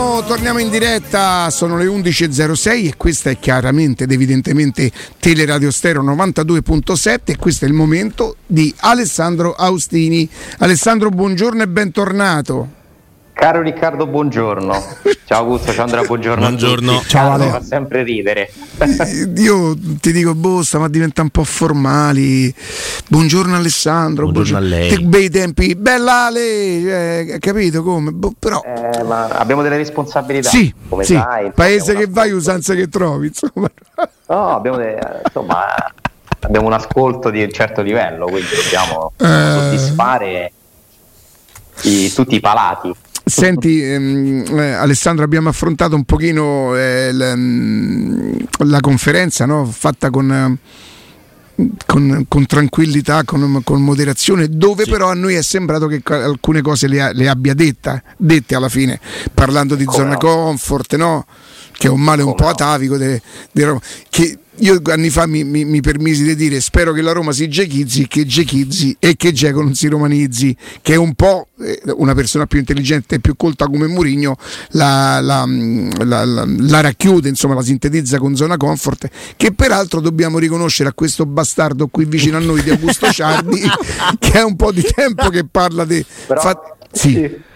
Torniamo, torniamo in diretta, sono le 11.06 e questa è chiaramente ed evidentemente Teleradio Stereo 92.7 e questo è il momento di Alessandro Austini. Alessandro, buongiorno e bentornato. Caro Riccardo, buongiorno. Ciao Augusto, ciao Andrea, buongiorno. Buongiorno. A tutti. Ciao, Ale. Fa sempre ridere. Io ti dico, boh, stiamo a diventare un po' formali. Buongiorno Alessandro. Buongiorno a lei. Che bei tempi. Bella Ale, eh, capito come? Boh, però... Eh, ma abbiamo delle responsabilità. Sì, come sì. sai. paese che vai, usanze che trovi, insomma. No, abbiamo, de- insomma, abbiamo un ascolto di un certo livello, quindi dobbiamo Eh. soddisfare i- tutti i palati. Senti, ehm, eh, Alessandro, abbiamo affrontato un pochino eh, l- mm, la conferenza no? fatta con, eh, con, con tranquillità, con, con moderazione, dove però a noi è sembrato che alcune cose le, le abbia detta, dette alla fine, parlando di Come zona no? comfort, no? Che è un male un po' atavico. de- de Roma, che io anni fa mi, mi- mi permisi di dire spero che la Roma si gechizzi, che gechizzi e che Geco non si romanizzi, che è un po' eh, una persona più intelligente e più colta come Murigno la, la- la- la- la racchiude, insomma la sintetizza con zona comfort, che peraltro dobbiamo riconoscere a questo bastardo qui vicino a noi di Augusto Ciardi, che è un po' di tempo che parla di... Però, fa- sì.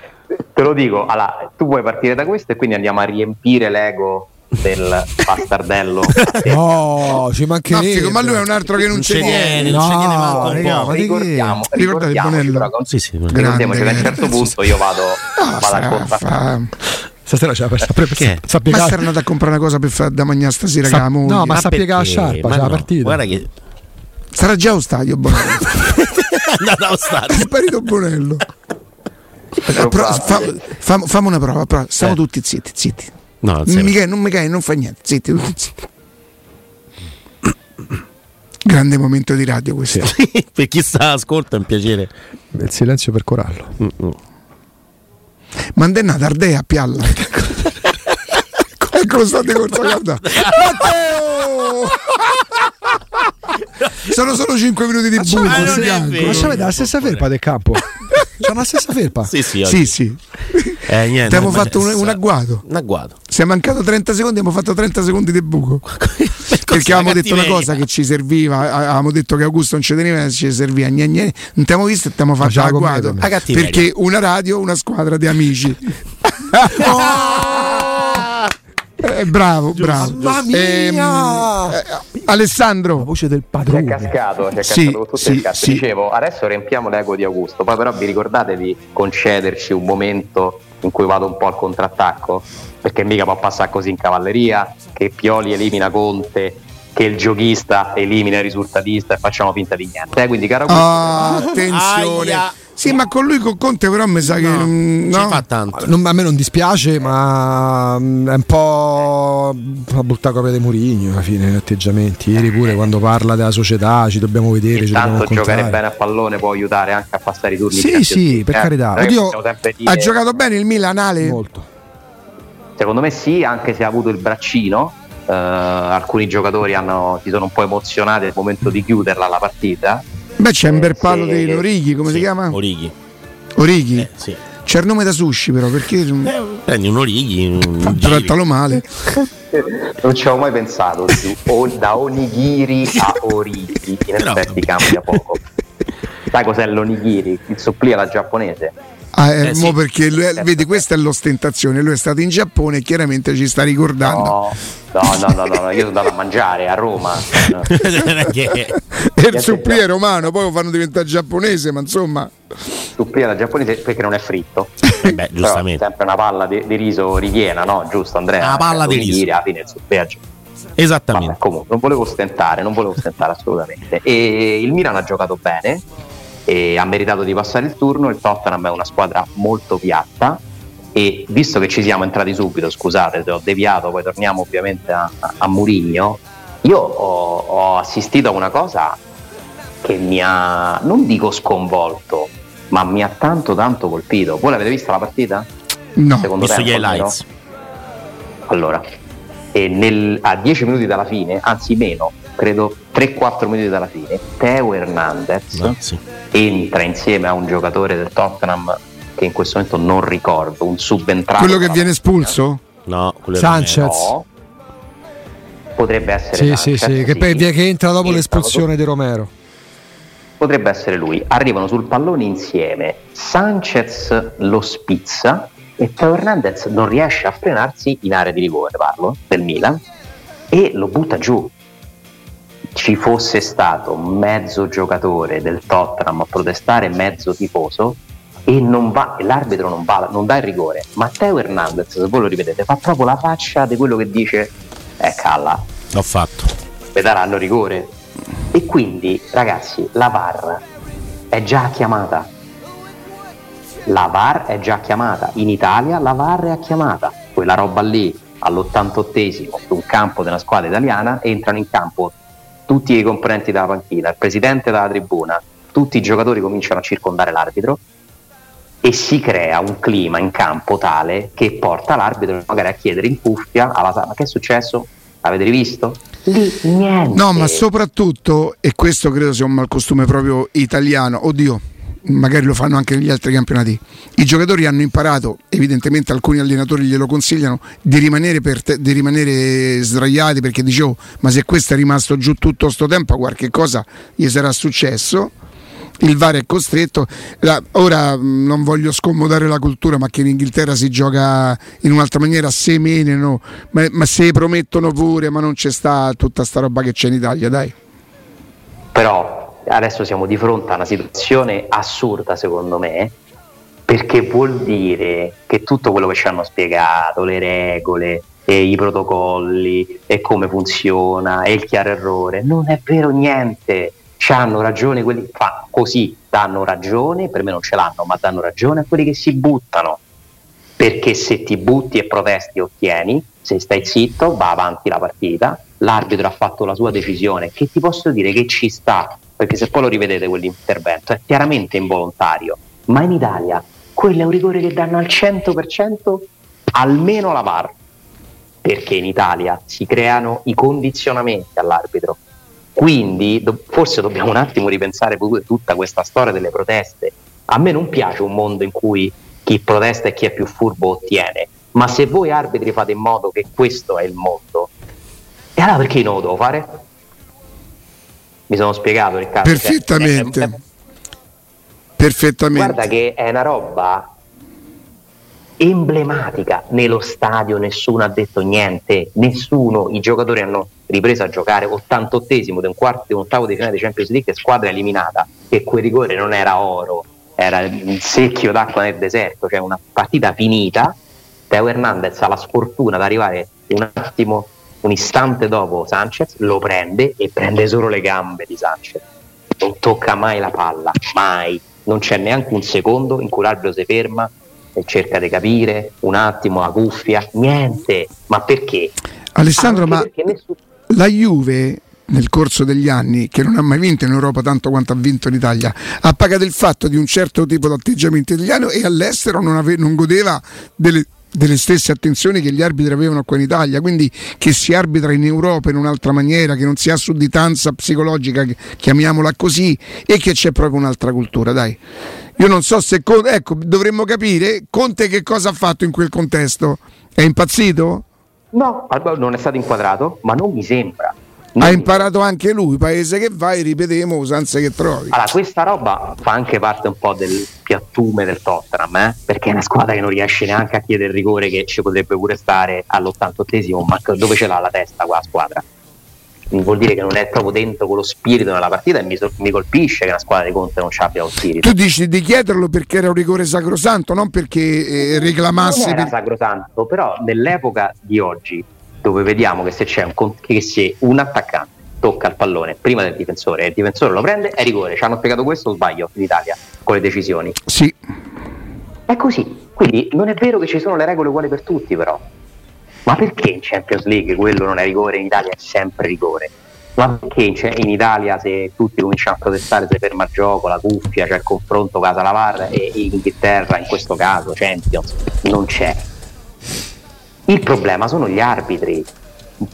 Te lo dico, allora, tu vuoi partire da questo e quindi andiamo a riempire l'ego del bastardello. No, ci No, mancherebbe. figo, ma lui è un altro che non, Non c'è ci viene, non ci viene manco un raga, po'. ma ricordiamo, ricordiamoci Bonello? però Sì, sì. ricordiamoci che a un certo punto io vado, Ah, vado a fa- contattare. fa- Stasera c'è la per Perché? Sa Ma piegare- sarà andato a comprare una cosa per fare da mangiare stasera Sa- no, ma sta perché? piegare la sciarpa, Ma c'è la no, partita. Guarda che Sarà già allo stadio Bonello. è andato allo è stadio. sparito Bonello. Però, fa, fa- fammi una prova, prova. stiamo Eh. tutti zitti, zitti. No, non Non sei- mi, cae, non mi cae, non fa niente, zitti, tutti zitti. Grande momento di radio questo. per chi sta ascolta è un piacere. Il silenzio per Corallo. Mm, mm. Ma è nata Ardea a Pialla. Eccolo sta di corsa guarda. Matteo! Sono solo 5 minuti di buco. ma. Ma c'avete la stessa felpa del campo? C'ha la stessa felpa? Sì, sì, Sì, oggi. sì. Eh, niente, abbiamo fatto un, un agguato. Un agguato. Si è mancato 30 secondi, abbiamo fatto 30 secondi di buco. Perché avevamo detto una cosa che ci serviva, avevamo detto che Augusto non ci teneva, ci serviva gne, gne. non ti abbiamo visto e ti abbiamo fatto cattiveria. Perché una radio, una squadra di amici. Eh, bravo, bravo. Mamma mia! Ehm, eh, Alessandro, La voce del Si è padrone. cascato, si è Sì, cascato con tutte sì, le carte. sì. Dicevo, adesso riempiamo l'ego di Augusto, poi però vi ricordate di concederci un momento in cui vado un po' al contrattacco? Perché mica può passare così in cavalleria, che Pioli elimina Conte, che il giochista elimina il risultatista e facciamo finta di niente. Eh, quindi caro Augusto, Ah, attenzione. Aia. Sì, ma con lui con Conte però mi sa che mm, Ci no. fa tanto. Non- a me non dispiace, ma mm, è un po' la brutta copia di Murigno alla fine, gli atteggiamenti. Ieri pure quando parla della società, ci dobbiamo vedere, ci dobbiamo intanto giocare bene a pallone può aiutare anche a passare i turni. Sì, sì, per eh. carità. Non che Oddio, dire- ha giocato bene il Milan Ale? Molto. Secondo me sì, anche se ha avuto il braccino. eh, alcuni giocatori hanno- si sono un po' emozionati al momento di chiuderla la partita. Beh, c'è un bel palo Sì. dei Orighi, come Sì, si chiama? Orighi. Orighi. Eh, sì. C'è il nome da sushi però, perché Eh, prendi un Orighi, un trattalo male. Non ci avevo mai pensato. O- da onigiri a orighi, in effetti cambia poco. Sai cos'è l'onigiri? Il supplì alla giapponese. Ah, eh, Eh, mo sì. perché lui- vedi, questa è l'ostentazione. Lui è stato in Giappone e chiaramente ci sta ricordando. No, no, no, no, no, no, io sono andato a mangiare a Roma. È E il supplì è romano, poi lo fanno diventare giapponese, ma insomma. Supplì alla giapponese perché non è fritto. Eh beh, Però giustamente. sempre una palla di, di riso ripiena, no? Giusto Andrea? Una palla di L'onigiri, riso. Alla fine il supplì Giappone. Esattamente. Vabbè, comunque, non volevo stentare, non volevo stentare assolutamente. E il Milan ha giocato bene e ha meritato di passare il turno. Il Tottenham è una squadra molto piatta. E visto che ci siamo entrati subito, scusate se ho deviato, poi torniamo ovviamente a, a, Murigno. Io ho, ho assistito a una cosa che mi ha, non dico sconvolto, ma mi ha tanto tanto colpito. Voi l'avete vista la partita? No, Secondo Visto gli tempo, almeno? highlights. Allora, e nel- a 10 minuti dalla fine, anzi meno, credo 3-4 minuti dalla fine, Teo Hernandez No, sì. Entra insieme a un giocatore del Tottenham che in questo momento non ricordo, un subentrato. quello che viene espulso? No, Sanchez. No. Potrebbe essere Sì, sì, Sanchez, sì, che poi che entra dopo Entra l'espulsione di Romero. Potrebbe essere lui. Arrivano sul pallone insieme. Sanchez lo spizza e Teo Hernandez non riesce a frenarsi in area di rigore, parlo, del Milan, e lo butta giù. Ci fosse stato mezzo giocatore del Tottenham a protestare, mezzo tifoso, e non va, e l'arbitro non, va, non dà il rigore. Ma Teo Hernandez, se voi lo rivedete, fa proprio la faccia di quello che dice, eh calla, L'ho fatto. mi daranno rigore. E quindi, ragazzi, la VAR è già chiamata. La VAR è già chiamata. In Italia la VAR è chiamata. Quella roba lì, all'88esimo, su un campo della squadra italiana, entrano in campo tutti i componenti della panchina, il presidente della tribuna, tutti i giocatori cominciano a circondare l'arbitro e si crea un clima in campo tale che porta l'arbitro magari a chiedere in cuffia alla sala ma che è successo? Avete rivisto? Lì niente. No, ma soprattutto, e questo credo sia un malcostume proprio italiano, oddio, magari lo fanno anche negli altri campionati, i giocatori hanno imparato, evidentemente alcuni allenatori glielo consigliano, di rimanere, te- di rimanere sdraiati perché dicevo, ma se questo è rimasto giù tutto sto tempo, qualche cosa gli sarà successo. Il VAR è costretto. La- ora non voglio scomodare la cultura, ma che in Inghilterra si gioca in un'altra maniera, se menano, ma, ma se promettono pure, ma non c'è sta tutta sta roba che c'è in Italia, dai. Però adesso siamo di fronte a una situazione assurda secondo me, perché vuol dire che tutto quello che ci hanno spiegato, le regole e i protocolli e come funziona e il chiaro errore, non è vero niente. Ci hanno ragione quelli fa così, danno ragione, per me non ce l'hanno, ma danno ragione a quelli che si buttano. Perché se ti butti e protesti ottieni, se stai zitto va avanti la partita, l'arbitro ha fatto la sua decisione, che ti posso dire che ci sta, perché se poi lo rivedete quell'intervento è chiaramente involontario, ma in Italia quello è un rigore che danno al 100% almeno la VAR, perché in Italia si creano i condizionamenti all'arbitro. Quindi do- forse dobbiamo un attimo ripensare tutta questa storia delle proteste. A me non piace un mondo in cui chi protesta e chi è più furbo ottiene, ma se voi arbitri fate in modo che questo è il mondo, e allora perché io non lo devo fare? Mi sono spiegato Riccardo. Cioè, Perfettamente. è- è- Perfettamente. Guarda che è una roba emblematica nello stadio, nessuno ha detto niente, nessuno, i giocatori hanno ripreso a giocare 88esimo di un quarto di un ottavo di finale di Champions League, squadra eliminata, che quel rigore non era oro, era il secchio d'acqua nel deserto, cioè una partita finita. Teo Hernandez ha la sfortuna di arrivare un attimo, un istante dopo Sanchez, lo prende e prende solo le gambe di Sanchez. Non tocca mai la palla, mai. Non c'è neanche un secondo in cui l'arbitro si ferma e cerca di capire un attimo la cuffia, niente. Ma perché? Alessandro, Anche ma nessuno- la Juve nel corso degli anni, che non ha mai vinto in Europa tanto quanto ha vinto in Italia, ha pagato il fatto di un certo tipo di atteggiamento italiano e all'estero non, ave- non godeva delle, delle stesse attenzioni che gli arbitri avevano qua in Italia, quindi che si arbitra in Europa in un'altra maniera, che non si ha sudditanza psicologica, chiamiamola così, e che c'è proprio un'altra cultura, dai. Io non so se Conte, ecco, dovremmo capire Conte che cosa ha fatto in quel contesto. È impazzito? No, non è stato inquadrato, ma non mi sembra. Non Ha imparato anche lui, paese che vai, ripetiamo usanze che trovi. Allora, questa roba fa anche parte un po' del piattume del Tottenham, eh? perché è una squadra che non riesce neanche a chiedere il rigore che ci potrebbe pure stare all'88esimo, ma dove ce l'ha la testa qua la squadra? Vuol dire che non è proprio dentro con lo spirito nella partita e mi, mi colpisce che una squadra di Conte non ci abbia lo spirito. Tu dici di chiederlo perché era un rigore sacrosanto, non perché eh, Non reclamasse. era per- sacrosanto, però nell'epoca di oggi, dove vediamo che se c'è un, che se un attaccante tocca il pallone prima del difensore e il difensore lo prende, è rigore. Ci hanno spiegato questo o sbaglio in Italia con le decisioni. Sì, È così. Quindi non è vero che ci sono le regole uguali per tutti, però. ma perché in Champions League quello non è rigore, in Italia è sempre rigore? Ma perché in, in Italia se tutti cominciano a protestare si ferma il gioco, la cuffia, c'è il confronto casa la VAR e in Inghilterra in questo caso Champions non c'è. Il problema sono gli arbitri,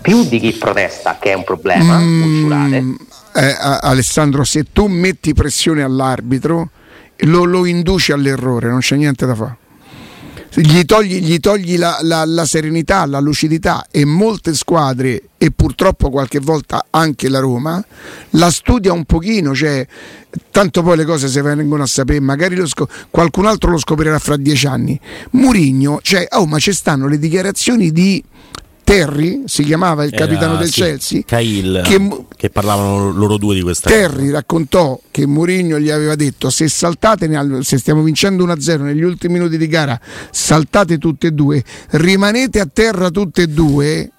più di chi protesta, che è un problema. Mm, eh, Alessandro, se tu metti pressione all'arbitro, lo, lo induci all'errore, non c'è niente da fare gli togli, gli togli la, la, la, serenità, la lucidità e molte squadre e purtroppo qualche volta anche la Roma la studia un pochino, cioè, tanto poi le cose si vengono a sapere, magari scop- qualcun altro lo scoprirà fra dieci anni. Murigno, cioè, oh ma ci stanno le dichiarazioni di Terry si chiamava il capitano del sì, Chelsea Cahill, che, che, parlavano loro due di questa Terry cosa. raccontò che Mourinho gli aveva detto se saltate se stiamo vincendo 1-0 negli ultimi minuti di gara saltate tutte e due rimanete a terra tutte e due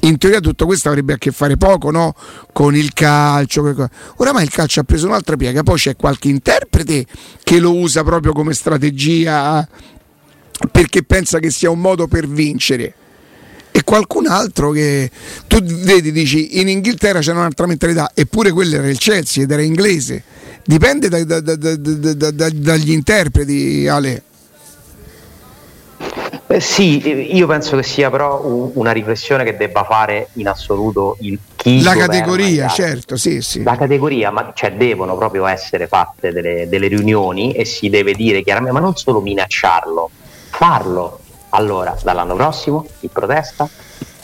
in teoria tutto questo avrebbe a che fare poco no? con il calcio. Oramai il calcio ha preso un'altra piega, poi c'è qualche interprete che lo usa proprio come strategia perché pensa che sia un modo per vincere qualcun altro che tu vedi, dici in Inghilterra c'è un'altra mentalità, eppure quello era il Chelsea ed era inglese. Dipende da, da, da, dagli interpreti, Ale. Eh, sì, io penso che sia però un, una riflessione che debba fare in assoluto il chi La categoria, certo, sì, sì. La categoria, ma cioè, devono proprio essere fatte delle, delle riunioni e si deve dire chiaramente, ma non solo minacciarlo, farlo allora dall'anno prossimo chi protesta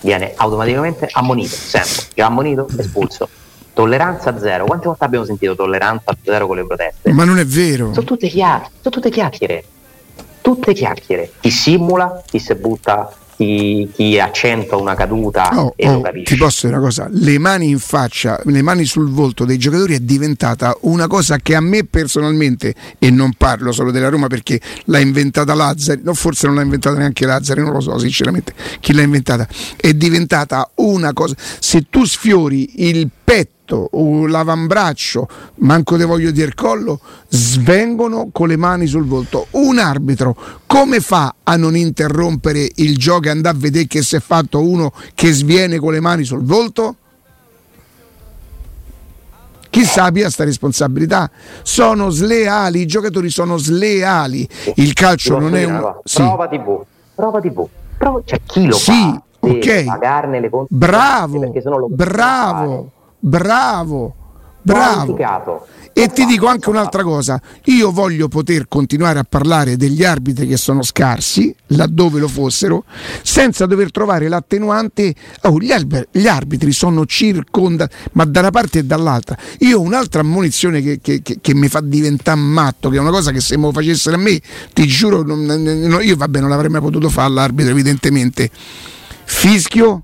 viene automaticamente ammonito, sempre, già ammonito, espulso. Tolleranza zero. Quante volte abbiamo sentito tolleranza zero con le proteste? Ma non è vero. Sono tutte, chiacchiere, sono tutte chiacchiere. Tutte chiacchiere. Chi simula, chi si butta chi, chi accentua una caduta oh, e oh, lo capisce. Ti posso dire una cosa, le mani in faccia, le mani sul volto dei giocatori è diventata una cosa che a me personalmente, e non parlo solo della Roma perché l'ha inventata Lazzari, no, forse non l'ha inventata neanche Lazzari, non lo so sinceramente chi l'ha inventata, è diventata una cosa, se tu sfiori il petto o l'avambraccio, manco te voglio dire collo, svengono con le mani sul volto. Un arbitro come fa a non interrompere il gioco e andare a vedere che si è fatto uno che sviene con le mani sul volto? Chi sa abbia questa responsabilità? Sono sleali, i giocatori sono sleali. Il calcio non è un. Sì. Prova TV, prova TV. Prova... C'è chi lo sì, fa. Ok, bravo, bravo, bravo, bravo. E ti dico anche un'altra cosa, io voglio poter continuare a parlare degli arbitri che sono scarsi, laddove lo fossero, senza dover trovare l'attenuante, oh, gli, arbitri, gli arbitri sono circondati, ma da una parte e dall'altra. Io ho un'altra ammonizione che, che, che, che, mi fa diventare matto, che è una cosa che se me lo facessero a me, ti giuro, non, non, io vabbè non l'avrei mai potuto fare l'arbitro evidentemente. Fischio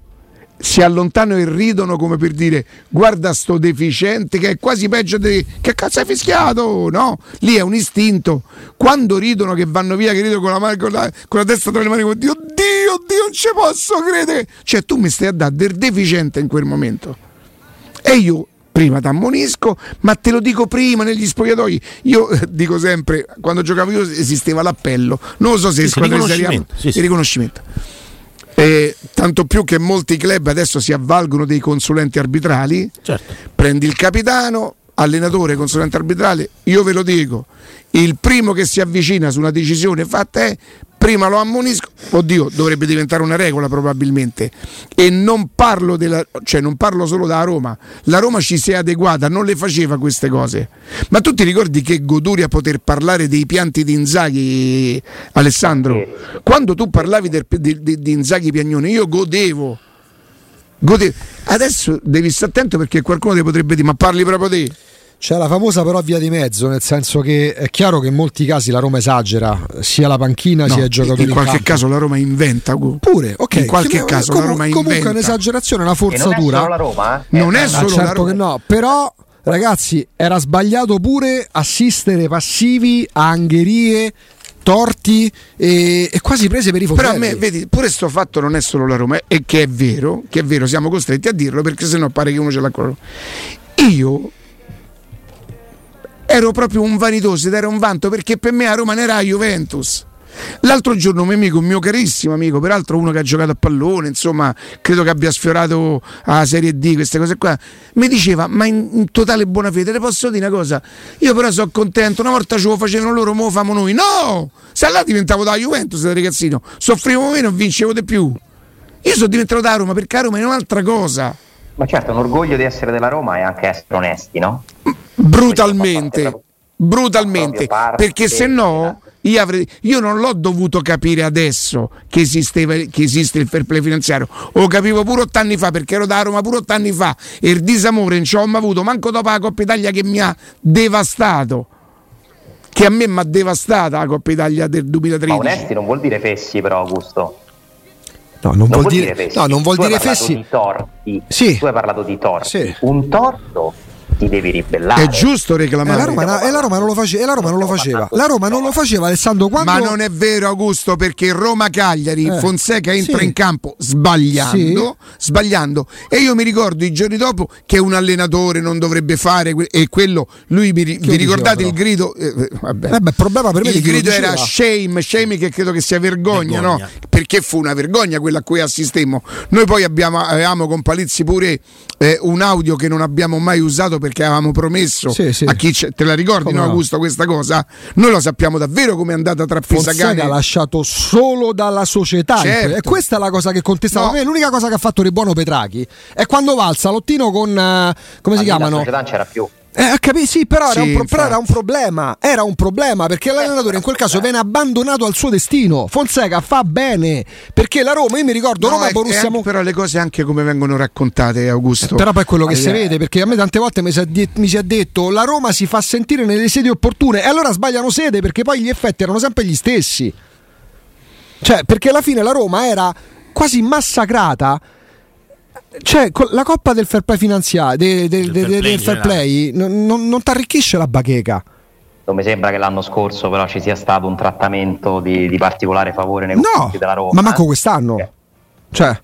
si allontanano e ridono come per dire guarda sto deficiente che è quasi peggio di che cazzo hai fischiato no lì è un istinto quando ridono che vanno via che ridono con la, con la, con la testa tra le mani come Dio Dio Dio non ci posso credere cioè tu mi stai a dare del deficiente in quel momento e io prima ti ammonisco, ma te lo dico prima negli spogliatoi. Io eh, dico sempre, quando giocavo io esisteva l'appello, non lo so se sì, squadra di sì, sì. riconoscimento. Eh, tanto più che molti club adesso si avvalgono dei consulenti arbitrali. Certo. Prendi il capitano, allenatore, consulente arbitrale, io ve lo dico, il primo che si avvicina su una decisione fatta è prima lo ammonisco, oddio, dovrebbe diventare una regola probabilmente. E non parlo, della, cioè non parlo solo da Roma, la Roma ci si è adeguata, non le faceva queste cose. Ma tu ti ricordi che goduria poter parlare dei pianti di Inzaghi, Alessandro? Quando tu parlavi del, di, di, di Inzaghi Piagnone, io godevo. godevo. Adesso devi stare attento perché qualcuno ti potrebbe dire, ma parli proprio di... C'è la famosa però via di mezzo, nel senso che è chiaro che in molti casi la Roma esagera, sia la panchina no, sia i giocatori. In qualche in caso la Roma inventa. Pure, ok. In qualche che, caso com- la Roma comunque inventa. è un'esagerazione, una forzatura. non è solo la Roma, eh? Non è, è solo certo la Roma. che no, però ragazzi, era sbagliato pure assistere passivi a angherie torti e, e, quasi prese per i fondelli. Però a me, vedi, pure sto fatto non è solo la Roma, e che è vero, che è vero, siamo costretti a dirlo perché sennò pare che uno ce l'ha con Io ero proprio un vanitoso ed era un vanto perché per me a Roma non era Juventus. L'altro giorno un mio amico, un mio carissimo amico, peraltro uno che ha giocato a pallone, insomma, credo che abbia sfiorato alla Serie D, queste cose qua, mi diceva, ma in, in totale buona fede, le posso dire una cosa? Io però sono contento, una volta ce lo facevano loro, mo lo famo noi. No! Se là diventavo da Juventus da ragazzino, soffrivo meno, vincevo di più. Io sono diventato da Roma perché a Roma è un'altra cosa. Ma certo, un orgoglio di essere della Roma è anche essere onesti, no? Brutalmente, brutalmente, perché se no io, avrei, io, non l'ho dovuto capire adesso che, esisteva, che esiste il fair play finanziario, lo capivo pure otto anni fa perché ero da Roma pure otto anni fa e il disamore non ci ho mai avuto, manco dopo la Coppa Italia che mi ha devastato. Che a me mi ha devastata la Coppa Italia del 2013. Ma onesti non vuol dire fessi, però, Augusto. No, non, non vuol, vuol dire, dire fessi. No, non vuol tu dire fessi. Di torti. Sì. Tu hai parlato di torti. Sì. Un torto ti devi ribellare. È giusto reclamare. E la Roma, e la Roma non lo faceva. La Roma non lo faceva. La Roma non lo faceva Alessandro quando... Ma non è vero Augusto perché Roma-Cagliari eh, Fonseca entra sì. in campo sbagliando, sì. sbagliando e io mi ricordo i giorni dopo che un allenatore non dovrebbe fare e quello lui mi, vi ricordate il grido eh, eh vabbè. Eh beh, problema per me il grido era shame, shame che credo che sia vergogna, vergogna, no? Perché fu una vergogna quella a cui assistemmo. Noi poi abbiamo, avevamo con Palizzi pure eh, un audio che non abbiamo mai usato perché avevamo promesso sì, sì. a chi c'è, te la ricordi no, Augusto questa cosa? Noi lo sappiamo davvero come è andata tra Pisagani ha lasciato solo dalla società certo. e questa è la cosa che contestava no. me l'unica cosa che ha fatto di buono Petrachi è quando va al salottino con uh, come si chiamano? La società non c'era più eh, capì, sì, però, era, un però era, un problema. Era un problema perché l'allenatore in quel caso viene abbandonato al suo destino. Fonseca fa bene perché la Roma, io mi ricordo no, Roma e Borussia. Anche, però le cose anche come vengono raccontate, Augusto. Eh, però poi è quello che si vede perché a me tante volte mi si, det- mi si, è detto la Roma si fa sentire nelle sedi opportune e allora sbagliano sede perché poi gli effetti erano sempre gli stessi. Cioè, perché alla fine la Roma era quasi massacrata cioè, la coppa del fair play finanziario, de, de, de, del, del fair play, non, non, non ti arricchisce la bacheca. Non mi sembra che l'anno scorso però ci sia stato un trattamento di, di particolare favore nei confronti no, della Roma. Ma manco quest'anno. Eh. Cioè,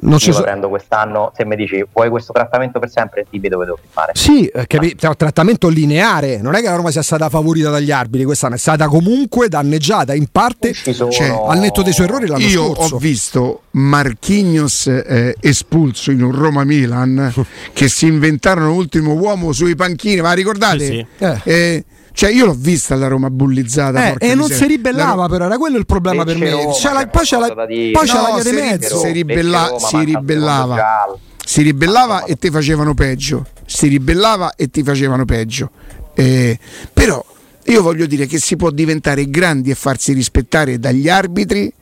non Io lo so... prendo quest'anno, se mi dici vuoi questo trattamento per sempre, dimmi dove devo firmare. Sì, eh, capi- un trattamento lineare, non è che la Roma sia stata favorita dagli arbitri, quest'anno è stata comunque danneggiata in parte sono... cioè, al netto dei suoi errori l'anno Io scorso. ho visto Marchignos eh, espulso in un Roma-Milan che si inventarono l'ultimo uomo sui panchini, ma ricordate? Sì, sì. Eh. Cioè, io l'ho vista la Roma bullizzata. Eh, e non si ribellava, Ro- però era quello il problema per me. Roma, c'è la, poi c'è la, poi c'è no, la via di mezzo. Si, ribella- Roma, si ribellava. Si ribellava e ti facevano peggio. Si ribellava e ti facevano peggio. Eh, però io voglio dire che si può diventare grandi e farsi rispettare dagli arbitri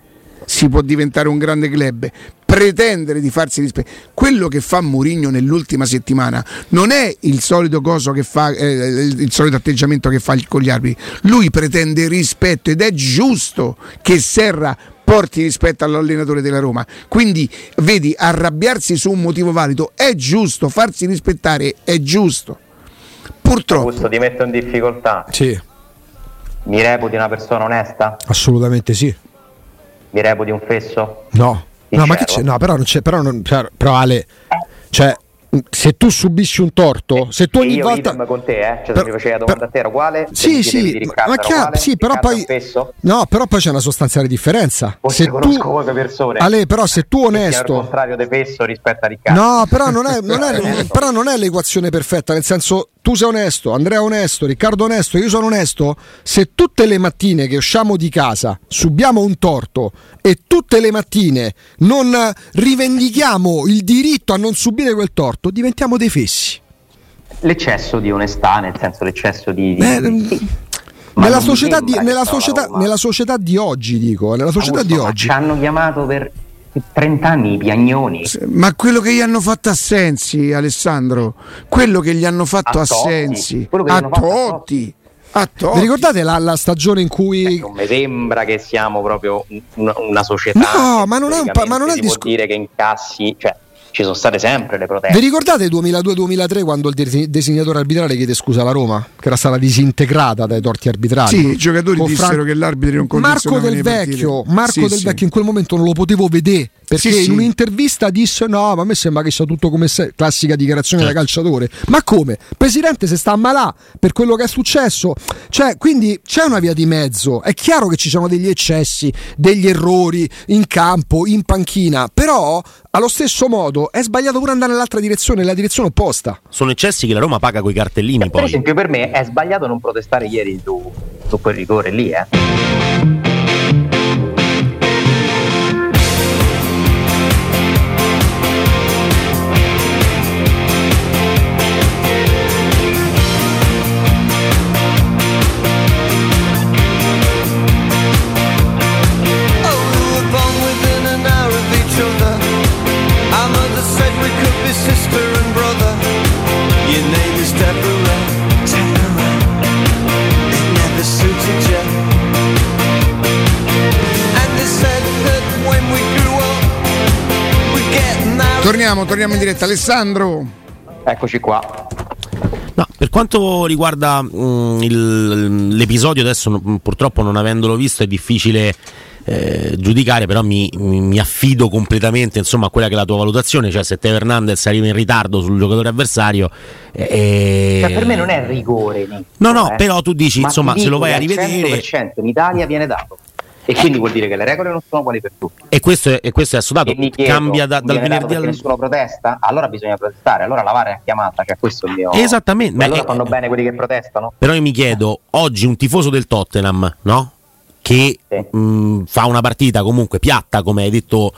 si può diventare un grande club, pretendere di farsi rispettare. Quello che fa Mourinho nell'ultima settimana non è il solito, fa, eh, il solito atteggiamento che fa con gli arbitri, lui pretende rispetto ed è giusto che Serra porti rispetto all'allenatore della Roma. Quindi, vedi, arrabbiarsi su un motivo valido è giusto, farsi rispettare è giusto. Purtroppo. Augusto, ti metto in difficoltà. Sì. Mi reputi una persona onesta? Assolutamente sì. Mi reputi un fesso? No. No, ma che c'è? No, però non c'è. Però, non, però, Ale, cioè, se tu subisci un torto, se tu ogni io volta. con te, eh? Cioè, per, mi faceva domanda per, a te, era uguale? Sì, sì, ma chiaro, sì, però poi. No, però poi c'è una sostanziale differenza. Forse se conosco tu, poche persone. Ale, però se tu onesto. È il contrario di Fesso rispetto a Riccardo. No, però non è, non è, però non è l'equazione perfetta, nel senso tu sei onesto, Andrea onesto, Riccardo onesto, io sono onesto, se tutte le mattine che usciamo di casa subiamo un torto e tutte le mattine non rivendichiamo il diritto a non subire quel torto, diventiamo dei fessi. L'eccesso di onestà, nel senso l'eccesso di... Beh, nella, società di, nella, società, nella società, di, oggi, dico, nella società Augusto, di oggi. Ci hanno chiamato per 30 anni i piagnoni. Ma quello che gli hanno fatto a Sensi, Alessandro, quello che gli hanno fatto a, a Sensi, a Totti. A Totti. Vi ricordate la, la, stagione in cui. Eh, non mi sembra che siamo proprio una, una società. No, ma non è un pa- ma non è disc- dire che incassi. Cioè, ci sono state sempre le proteste. Vi ricordate 2002-2003 quando il designatore arbitrale chiede scusa alla Roma, che era stata disintegrata dai torti arbitrali? Sì, i giocatori Con dissero Fran... che l'arbitro non Marco del Vecchio, Marco sì, del sì. Vecchio in quel momento non lo potevo vedere perché Sì, in un'intervista disse no, ma a me sembra che sia tutto come se, classica dichiarazione da calciatore. Ma come? Presidente se sta a malà per quello che è successo. Cioè, quindi c'è una via di mezzo. È chiaro che ci sono degli eccessi, degli errori in campo, in panchina, però allo stesso modo è sbagliato pure andare nell'altra direzione, nella direzione opposta. Sono eccessi che la Roma paga coi cartellini Per poi. esempio, per me è sbagliato non protestare ieri su, su quel rigore lì, eh. Torniamo, torniamo in diretta. Alessandro. Eccoci qua. No, per quanto riguarda mm, il- l'episodio, adesso no- purtroppo non avendolo visto è difficile eh, giudicare, però mi, mi- affido completamente insomma, a quella che è la tua valutazione, cioè se Teo Hernandez arriva in ritardo sul giocatore avversario... eh, Cioè, per me non è rigore. Nick, No, no, eh. però tu dici, Ma insomma, se lo vai a rivedere... 100% in Italia viene dato. E quindi vuol dire che le regole non sono uguali per tutti. E questo è, e questo è assodato, chiedo, cambia da- dal venerdì al... nessuno protesta? Allora bisogna protestare, allora la VAR è chiamata, cioè questo è il mio... Esattamente, Ma allora fanno bene quelli che protestano? Però io mi chiedo, oggi un tifoso del Tottenham, no? Che Sì. mh, fa una partita comunque piatta, come hai detto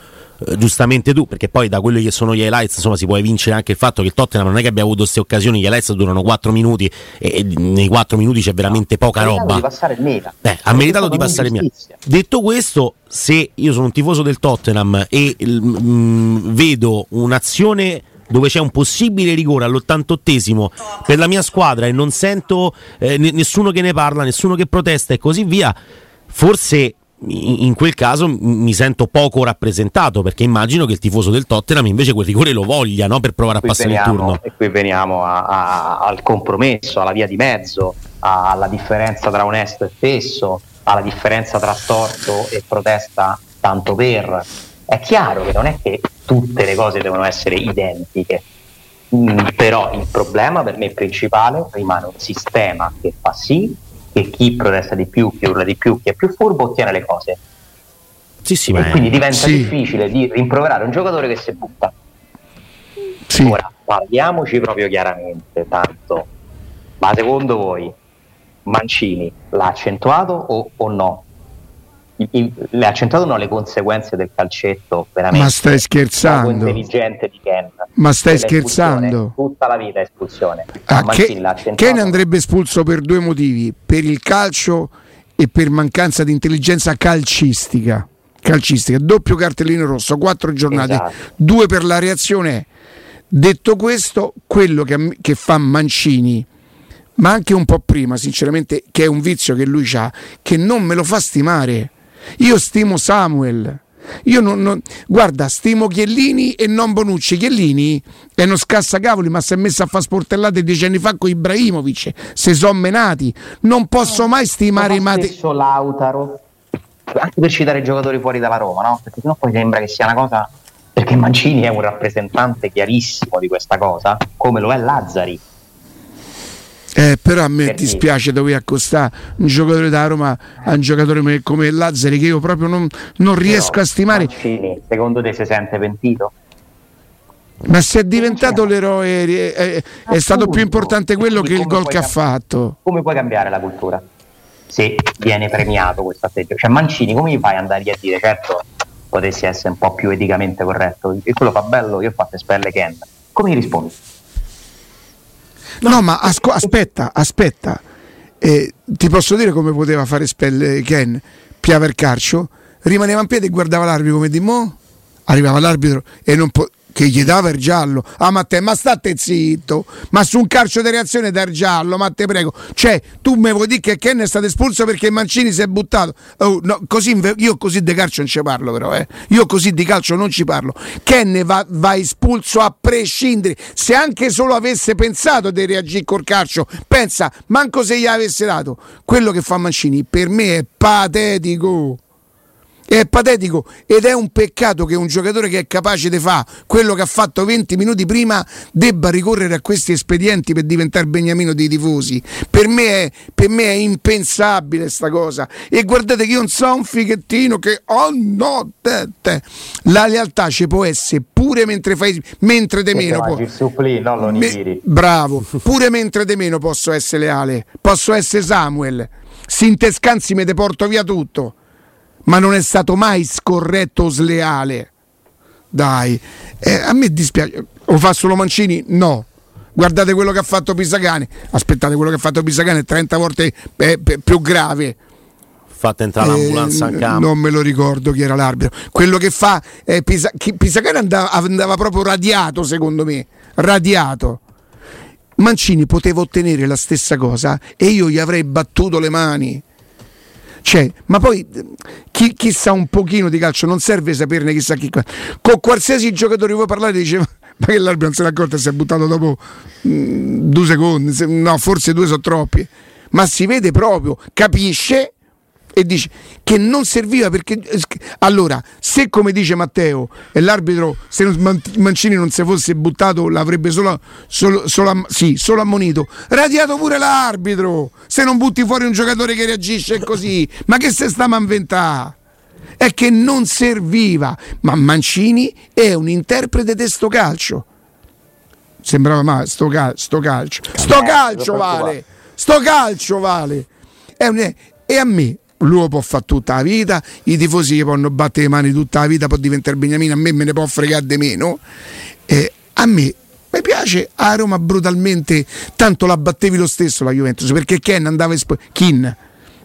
eh, giustamente tu, perché poi da quelli che sono gli highlights, insomma, si può evincere anche il fatto che il Tottenham non è che abbia avuto queste occasioni, gli highlights durano 4 minuti e, e nei 4 minuti c'è veramente poca Ha meritato roba. di passare il. Eh, ha meritato di passare il mio. un'ingiustizia. Detto questo, se io sono un tifoso del Tottenham e mm, vedo un'azione dove c'è un possibile rigore all'88esimo per la mia squadra e non sento eh, ne- nessuno che ne parla, nessuno che protesta e così via, forse in quel caso mi sento poco rappresentato perché immagino che il tifoso del Tottenham invece quel rigore lo voglia no? per provare a passare il veniamo- turno. E qui veniamo a- a- al compromesso, alla via di mezzo, alla differenza tra onesto e fesso, alla differenza tra torto e protesta tanto per. È chiaro che non è che tutte le cose devono essere identiche, Mm, però il problema per me principale rimane un sistema che fa sì che chi protesta di più, chi urla di più, chi è più furbo ottiene le cose. Sì, sì, ma E è- quindi diventa Sì. difficile di rimproverare un giocatore che si butta. Sì. Ora, parliamoci proprio chiaramente, tanto. Ma secondo voi Mancini l'ha accentuato o, o no? Le ha accentuato o no le conseguenze del calcetto veramente Ma stai scherzando? intelligente di Ken? Ma stai scherzando? Tutta la vita espulsione. Ah. Ken andrebbe espulso per due motivi: per il calcio e per mancanza di intelligenza calcistica. Calcistica, doppio cartellino rosso, quattro giornate, Esatto. due per la reazione. Detto questo, quello che, che fa Mancini, ma anche un po' prima, sinceramente, che è un vizio che lui ha, che non me lo fa stimare. Io stimo Samuel. Io non, non- guarda, stimo Chiellini e non Bonucci. Chiellini è uno scassacavoli, ma si è messo a fare sportellate dieci anni fa con Ibrahimovic. Se sono menati. Non posso mai stimare i Ma mate. stesso Lautaro, anche per citare i giocatori fuori dalla Roma, no? Perché sennò poi sembra che sia una cosa. Perché Mancini è un rappresentante chiarissimo di questa cosa, come lo è Lazzari. Eh, però a me Per dispiace dover accostare un giocatore da Roma a un giocatore come- Lazzari che io proprio non, non riesco Però a stimare. Mancini, secondo te si sente pentito? Ma se è diventato l'eroe, è, è- è stato più importante quello che il gol che ha fatto. Come puoi cambiare la cultura? Se viene premiato questo atteggiamento. Cioè Mancini, come gli fai ad andare a dire certo potessi essere un po' più eticamente corretto? E quello fa bello, io ho fatto spelle Ken. Come gli rispondi? No, ma asco- aspetta, aspetta. Eh, ti posso dire come poteva fare spelle Ken? Piava il calcio, rimaneva in piedi e guardava l'arbitro come di mo. Arrivava l'arbitro e non po- che gli dava il giallo. Ah, ma te, ma state zitto. Ma su un calcio di reazione dal giallo, ma te prego. Cioè, tu mi vuoi dire che Ken è stato espulso perché Mancini si è buttato? Oh, no, così io così di calcio non ci parlo, però, eh. Io così di calcio non ci parlo. Ken va, va espulso a prescindere. Se anche solo avesse pensato di reagire col calcio, pensa, manco se gli avesse dato. Quello che fa Mancini per me è patetico. È patetico ed è un peccato che un giocatore che è capace di fare quello che ha fatto 20 minuti prima debba ricorrere a questi espedienti per diventare beniamino dei tifosi. Per me è, per me è impensabile sta cosa. E guardate che io non so un fighettino che oh no, te, te. la lealtà ci può essere pure mentre fai mentre de meno. il supplì, lo Me- bravo, pure mentre de meno posso essere leale, posso essere Samuel. Sintescanzi me te porto via tutto ma non è stato mai scorretto o sleale. Dai, eh, a me dispiace. Lo fa solo Mancini? No. Guardate quello che ha fatto Pisacane. Aspettate, quello che ha fatto Pisacane è 30 volte eh, più grave. Fatta entrare l'ambulanza Eh, in campo. Non me lo ricordo chi era l'arbitro. Quello che fa eh, Pisa- Pisacane andava, andava proprio radiato, secondo me. Radiato. Mancini poteva ottenere la stessa cosa e io gli avrei battuto le mani. Cioè, ma poi chi, chi sa un pochino di calcio non serve saperne chissà chi. qua. Con qualsiasi giocatore vuoi parlare diceva ma che l'arbitro non se n'è accorto e si è buttato dopo mm, due secondi, se- no, forse due sono troppi. Ma si vede proprio, capisce e dice che non serviva perché allora se come dice Matteo e l'arbitro se Mancini non si fosse buttato l'avrebbe solo, solo, solo, sì, solo ammonito. Radiato pure l'arbitro se non butti fuori un giocatore che reagisce così. Ma che se stiamo a inventare? È che non serviva. Ma Mancini è un interprete di sto calcio. Sembrava male sto, cal- sto calcio. Sto Eh, calcio vale. sto calcio vale. E a me lui può fare tutta la vita i tifosi gli possono battere le mani tutta la vita può diventare Beniamino a me me ne può fregare di meno Eh, a me mi piace a Roma brutalmente tanto la battevi lo stesso la Juventus perché Ken andava espulso Kin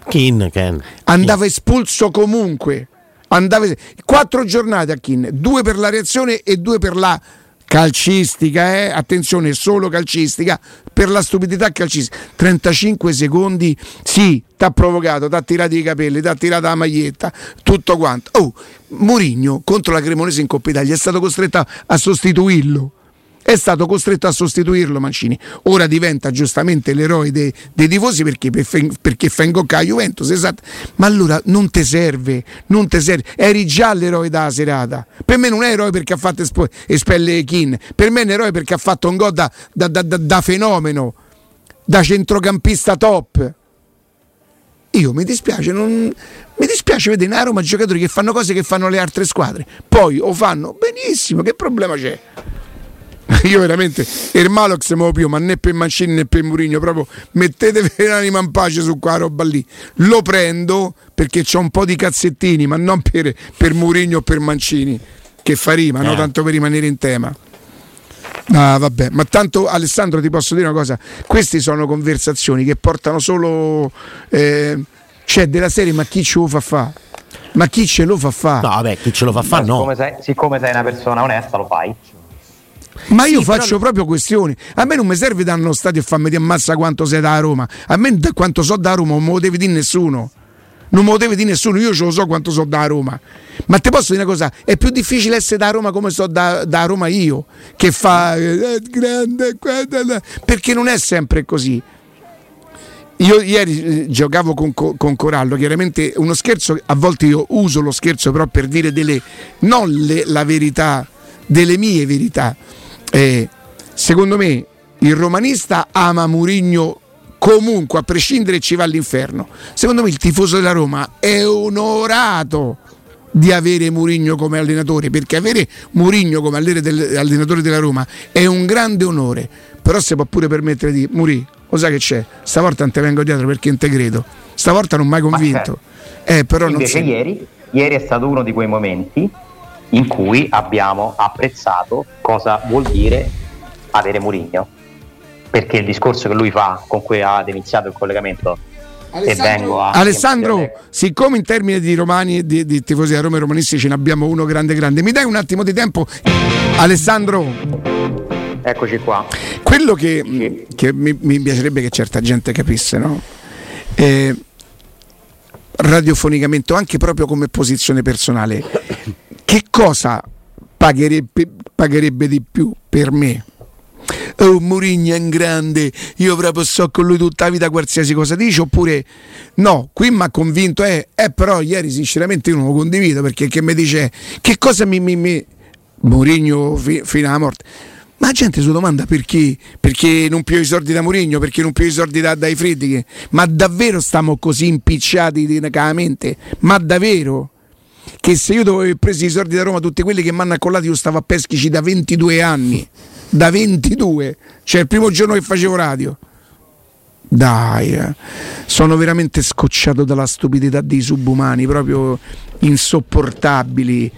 Kin, Ken. andava espulso comunque. Andava quattro giornate a Kin, due per la reazione e due per la calcistica, eh? attenzione, solo calcistica, per la stupidità calcistica. 35 secondi, sì, ti ha provocato, ti ha tirato i capelli, ti ha tirato la maglietta, tutto quanto. Oh, Mourinho contro la Cremonese in Coppa Italia è stato costretto a sostituirlo è stato costretto a sostituirlo Mancini. Ora diventa giustamente l'eroe dei, dei tifosi perché, per perché fa ingoccare la Juventus, esatto. Ma allora non ti serve, non te serve. Eri già l'eroe della serata. Per me non è eroe perché ha fatto espo- espelle Kin, per me è un eroe perché ha fatto un gol da, da- da- da- fenomeno, da centrocampista top. Io mi dispiace, non, mi dispiace vedere a Roma giocatori che fanno cose che fanno le altre squadre. Poi o fanno benissimo, che problema c'è? Io veramente Ermalox me lo più, ma né per Mancini né per Murigno, proprio mettetevi l'anima in pace su quella roba lì. Lo prendo perché c'ho un po' di cazzettini, ma non per, per Murigno o per Mancini, che fa rima, no? Eh. tanto per rimanere in tema. Ah, vabbè, ma tanto Alessandro ti posso dire una cosa, queste sono conversazioni che portano solo eh, c'è della serie ma chi ce lo fa fa? Ma chi ce lo fa fa? No, vabbè, chi ce lo fa fare no. Siccome sei, siccome sei una persona onesta, lo fai. Ma io Sì, faccio però- proprio questioni. A me non mi serve da uno stadio e farmi di ammazza quanto sei da Roma. A me da quanto so da Roma non me lo devi dire nessuno. Non me lo deve dire nessuno, io ce lo so quanto so da Roma. Ma ti posso dire una cosa, è più difficile essere da Roma come so da, da Roma io, che fa eh, grande, guarda, là", perché non è sempre così. Io ieri eh, giocavo con, Co- con Corallo, chiaramente uno scherzo, a volte io uso lo scherzo però per dire delle, non le- la verità, delle mie verità. Eh, secondo me il romanista ama Murigno comunque, a prescindere ci va all'inferno. Secondo me il tifoso della Roma è onorato di avere Murigno come allenatore, perché avere Murigno come allenatore della Roma è un grande onore, però si può pure permettere di Muri, lo sai che c'è? Stavolta non te vengo dietro perché non te credo. Stavolta non mi hai convinto. Eh, però non Invece si... ieri, ieri è stato uno di quei momenti in cui abbiamo apprezzato cosa vuol dire avere Murigno. Perché il discorso che lui fa con cui ha iniziato il collegamento e vengo a Alessandro, siccome in termini di romani e di, di tifosi da Roma e romanisti ce ne abbiamo uno grande grande, mi dai un attimo di tempo? Alessandro, eccoci qua. quello che, che mi, mi piacerebbe che certa gente capisse, no? Eh, radiofonicamente anche proprio come posizione personale, che cosa pagherebbe, pagherebbe di più per me? oh Murigno è un grande, io proprio so con lui tutta la vita qualsiasi cosa dice, oppure no, qui mi ha convinto, eh, eh, però ieri sinceramente io non lo condivido perché che mi dice che cosa mi... mi, mi... Murigno fi, fino alla morte. Ma la gente si domanda perché, perché non più i soldi da Mourinho, perché non più i soldi da, dai Friedrich. Ma davvero stiamo così impicciati di mente? Ma davvero? Che se io dovevo aver preso i soldi da Roma, tutti quelli che mi hanno accollato, io stavo a Peschici da 22 anni. Da 22, cioè il primo giorno che facevo radio. Dai, eh. sono veramente scocciato dalla stupidità dei subumani, proprio insopportabili,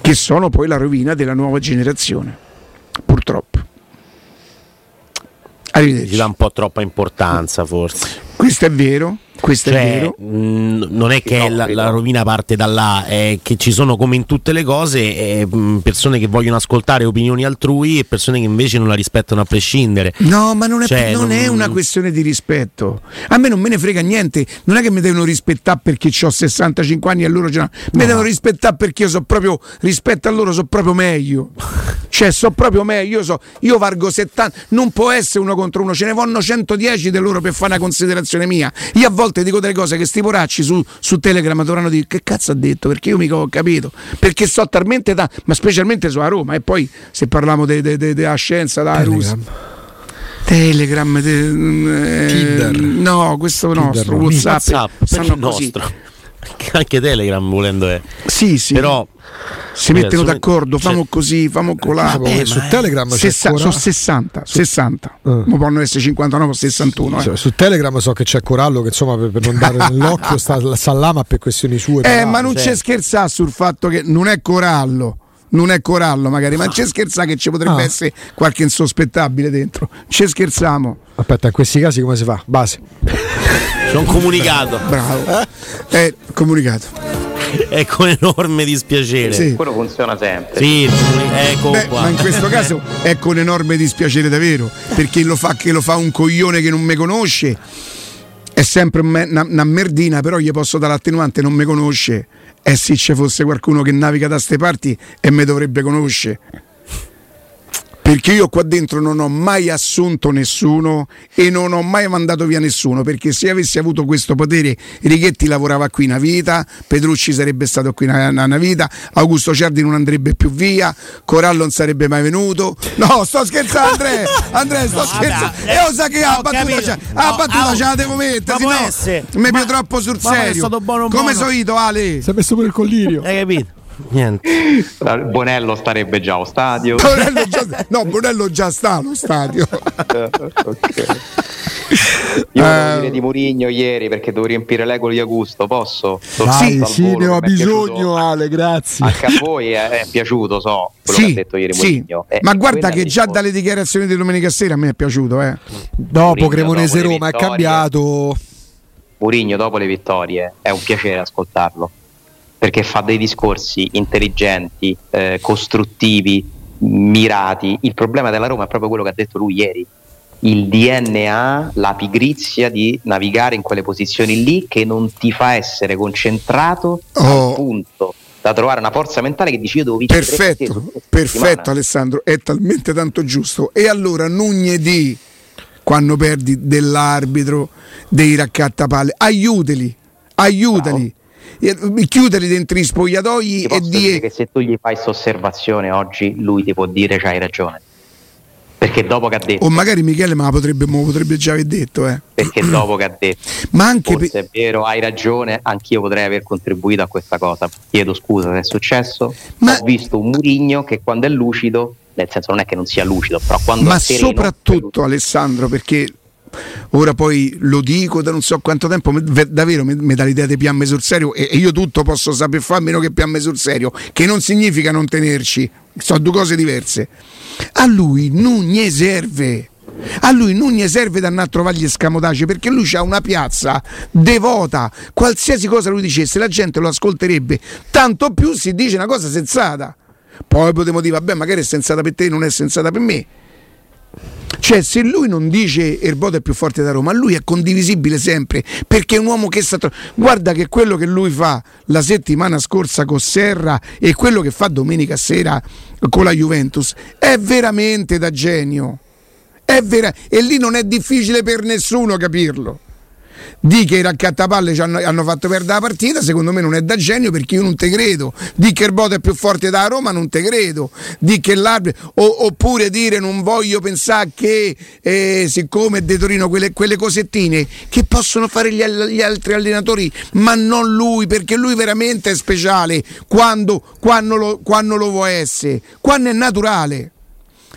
che sono poi la rovina della nuova generazione purtroppo. Arrivederci. Ci dà un po' troppa importanza forse. Questo è vero, questo Cioè, è vero. mh, non è che la, la rovina parte da là, è che ci sono come in tutte le cose eh, persone che vogliono ascoltare opinioni altrui e persone che invece non la rispettano a prescindere. No, ma non è, Cioè, non è non- una questione di rispetto. A me non me ne frega niente. Non è che mi devono rispettare perché ho 65 anni e loro già. Mi devono rispettare perché io so proprio. Rispetto a loro so proprio meglio. Cioè, so proprio meglio. Io, so, io vargo 70. Non può essere uno contro uno. Ce ne vanno 110 di loro per fare una considerazione mia. Io a volte dico delle cose che sti poracci su, su Telegram dovranno dire che cazzo ha detto perché io mica ho capito perché so talmente da ma specialmente su a Roma e poi se parliamo della scienza da Russia Telegram, te- eh, Tinder. no, questo Tinder nostro no. WhatsApp, WhatsApp, stanno così. nostro. Anche Telegram volendo è. Sì, sì. Però si mettono sono- d'accordo, cioè- famo così, famo colà. Vabbè, Vabbè, su Telegram Sessa- sono 60, 60. Eh. Ma possono essere 59 o 61. eh. Cioè, su Telegram so che c'è Corallo che insomma per, per non dare nell'occhio sta, sta là ma per questioni sue. Eh, ma non cioè, c'è scherzare sul fatto che non è corallo. Non è corallo, magari, ma c'è scherzare che ci potrebbe Ah. essere qualche insospettabile dentro. Ci scherziamo. Aspetta, in questi casi come si fa? Base. c'è un comunicato. Bravo. Eh, comunicato. È con enorme dispiacere. Sì. Quello funziona sempre. Sì, ecco Beh, qua. ma in questo caso è con enorme dispiacere davvero, perché lo fa che lo fa un coglione che non mi conosce. È sempre una, una merdina, però gli posso dare l'attenuante, non mi conosce. E se ci fosse qualcuno che naviga da ste parti e mi dovrebbe conoscere. Perché io qua dentro non ho mai assunto nessuno e non ho mai mandato via nessuno, perché se avessi avuto questo potere Righetti lavorava qui una vita, Petrucci sarebbe stato qui una, una- una vita, Augusto Ciardi non andrebbe più via, Corallo non sarebbe mai venuto. No, sto scherzando Andrea, Andrea sto scherzando. vabbè, E lo sa che ha battuta, c'ha- ha No, battuta ce la devo mettere, se no mi più troppo sul serio. stato buono, Come buono. so io, Ale? Si è messo pure il collirio. Hai capito? Niente. Bonello starebbe già allo stadio. Bonello già, no, Bonello già sta allo stadio. Io Eh. volevo dire di Murigno ieri perché devo riempire l'ego di Augusto, posso? Vai, sì, volo, ne ho è piaciuto. bisogno, Ale, grazie. Anche a voi è, è piaciuto, so, quello che ha detto ieri sì. Mourinho. Eh, ma guarda che già dalle dichiarazioni di domenica sera a me è piaciuto, eh. Dopo Mourinho, Cremonese dopo le Roma è cambiato. Mourinho dopo le vittorie è un piacere ascoltarlo perché fa dei discorsi intelligenti, eh, costruttivi, mirati. Il problema della Roma è proprio quello che ha detto lui ieri. Il DNA, la pigrizia di navigare in quelle posizioni lì che non ti fa essere concentrato Oh. al punto da trovare una forza mentale che dici io devo vincere Perfetto, perfetto settimana". Alessandro, è talmente tanto giusto. E allora Nugnedi, quando perdi dell'arbitro, dei raccattapalle, aiutali, aiutali. E- Chiudeli dentro i spogliatoi e dire di che se tu gli fai questa osservazione oggi, lui ti può dire c'hai ragione. Perché dopo che ha detto, o magari Michele me la potrebbe, lo potrebbe già aver detto, eh. perché dopo che ha detto, Ma anche forse per- è vero, hai ragione, anch'io potrei aver contribuito a questa cosa. Chiedo scusa se è successo. Ma- Ho visto un Murigno che quando è lucido, nel senso non è che non sia lucido, però quando ma soprattutto Alessandro perché ora poi lo dico da non so quanto tempo davvero mi, dà l'idea di piamme sul serio e, io tutto posso saper fare meno che piamme sul serio che non significa non tenerci. Sono due cose diverse. A lui non gli serve. A lui non gli serve da andare a trovare gli escamotage perché lui ha una piazza devota. Qualsiasi cosa lui dicesse la gente lo ascolterebbe. Tanto più si dice una cosa sensata. Poi potremmo dire vabbè magari è sensata per te non è sensata per me cioè, se lui non dice Erboto è più forte da Roma, lui è condivisibile sempre perché è un uomo che sta. tro- Guarda che quello che lui fa la settimana scorsa con Serra e quello che fa domenica sera con la Juventus è veramente da genio. Vera, e lì non è difficile per nessuno capirlo. Di che i raccattapalle ci hanno, hanno fatto perdere la partita, secondo me non è da genio perché io non te credo. Di che il Boto è più forte da Roma, non te credo. Di che l'arbitro, oppure dire non voglio pensare che eh, siccome è De Torino quelle, quelle cosettine che possono fare gli, gli altri allenatori, ma non lui, perché lui veramente è speciale quando, quando lo, quando lo vuole essere, quando è naturale.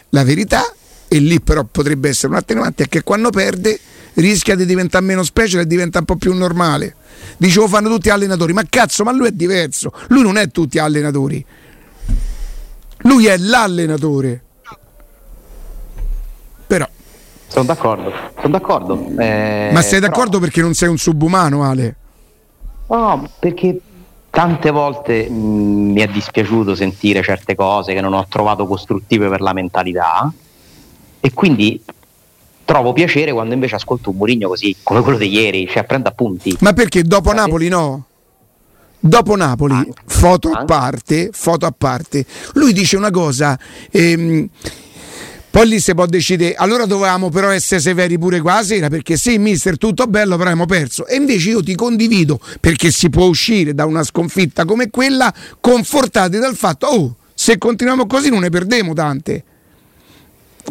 La verità, e lì però potrebbe essere un attenuante, è che quando perde rischia di diventare meno special e diventa un po' più normale. Dicevo fanno tutti allenatori, ma cazzo, ma lui è diverso. Lui non è tutti allenatori. Lui è l'allenatore. Però, Sono d'accordo, sono d'accordo. eh, ma sei però- d'accordo perché non sei un subumano, Ale? No, perché tante volte mh, mi è dispiaciuto sentire certe cose che non ho trovato costruttive per la mentalità e quindi trovo piacere quando invece ascolto un Murigno così come quello di ieri, cioè prende appunti. Ma perché dopo Napoli no? Dopo Napoli, Anche. foto a Anche. parte, foto a parte, lui dice una cosa, ehm, poi lì si può decidere, allora dovevamo però essere severi pure qua sera, perché sì, mister, tutto bello, però abbiamo perso. E invece io ti condivido, perché si può uscire da una sconfitta come quella, confortati dal fatto, oh, se continuiamo così non ne perdemo tante.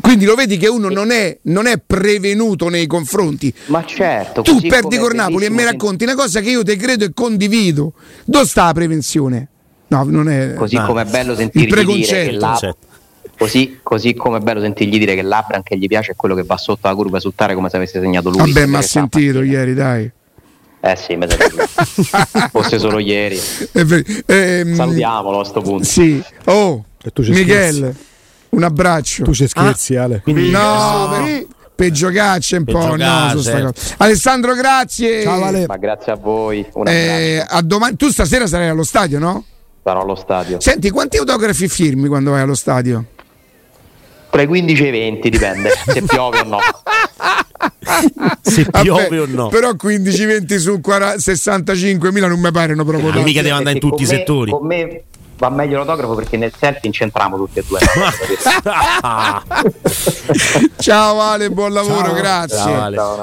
Quindi lo vedi che uno non è, non è prevenuto nei confronti. Ma certo, Tu perdi con Napoli e mi racconti una cosa che io te credo e condivido. Dove sta la prevenzione? No, non è. Così Ah. come è bello sentirgli dire che Concetto. così, così come è bello sentirgli dire che l'Abram che gli piace è quello che va sotto la curva a esultare come se avesse segnato lui. Vabbè, ma ha sentito ieri, dai. Eh sì, mi fosse solo ieri. Ver- ehm, Salutiamolo a sto punto. Sì. Oh, E tu ci Michele, un abbraccio. Tu ci scherzi, Ale. Quindi No, per, per giocarci un po'. no, su sta cosa. Alessandro, grazie. Ciao, Ale. Ma grazie a voi, un Eh, a domani. Tu stasera sarai allo stadio, no? Sarò allo stadio. Senti, quanti autografi firmi quando vai allo stadio? Tra i 15 e i 20 dipende se piove o no. se Vabbè, piove o no. Però 15-20 su 40 65.000 non mi pare proprio Ah, tanto. mica deve andare in tutti i settori. Con me va meglio l'autografo perché nel selfie incentriamo tutti e due. Ciao Ale, buon lavoro, Ciao. grazie. Ciao, Ale. Ciao,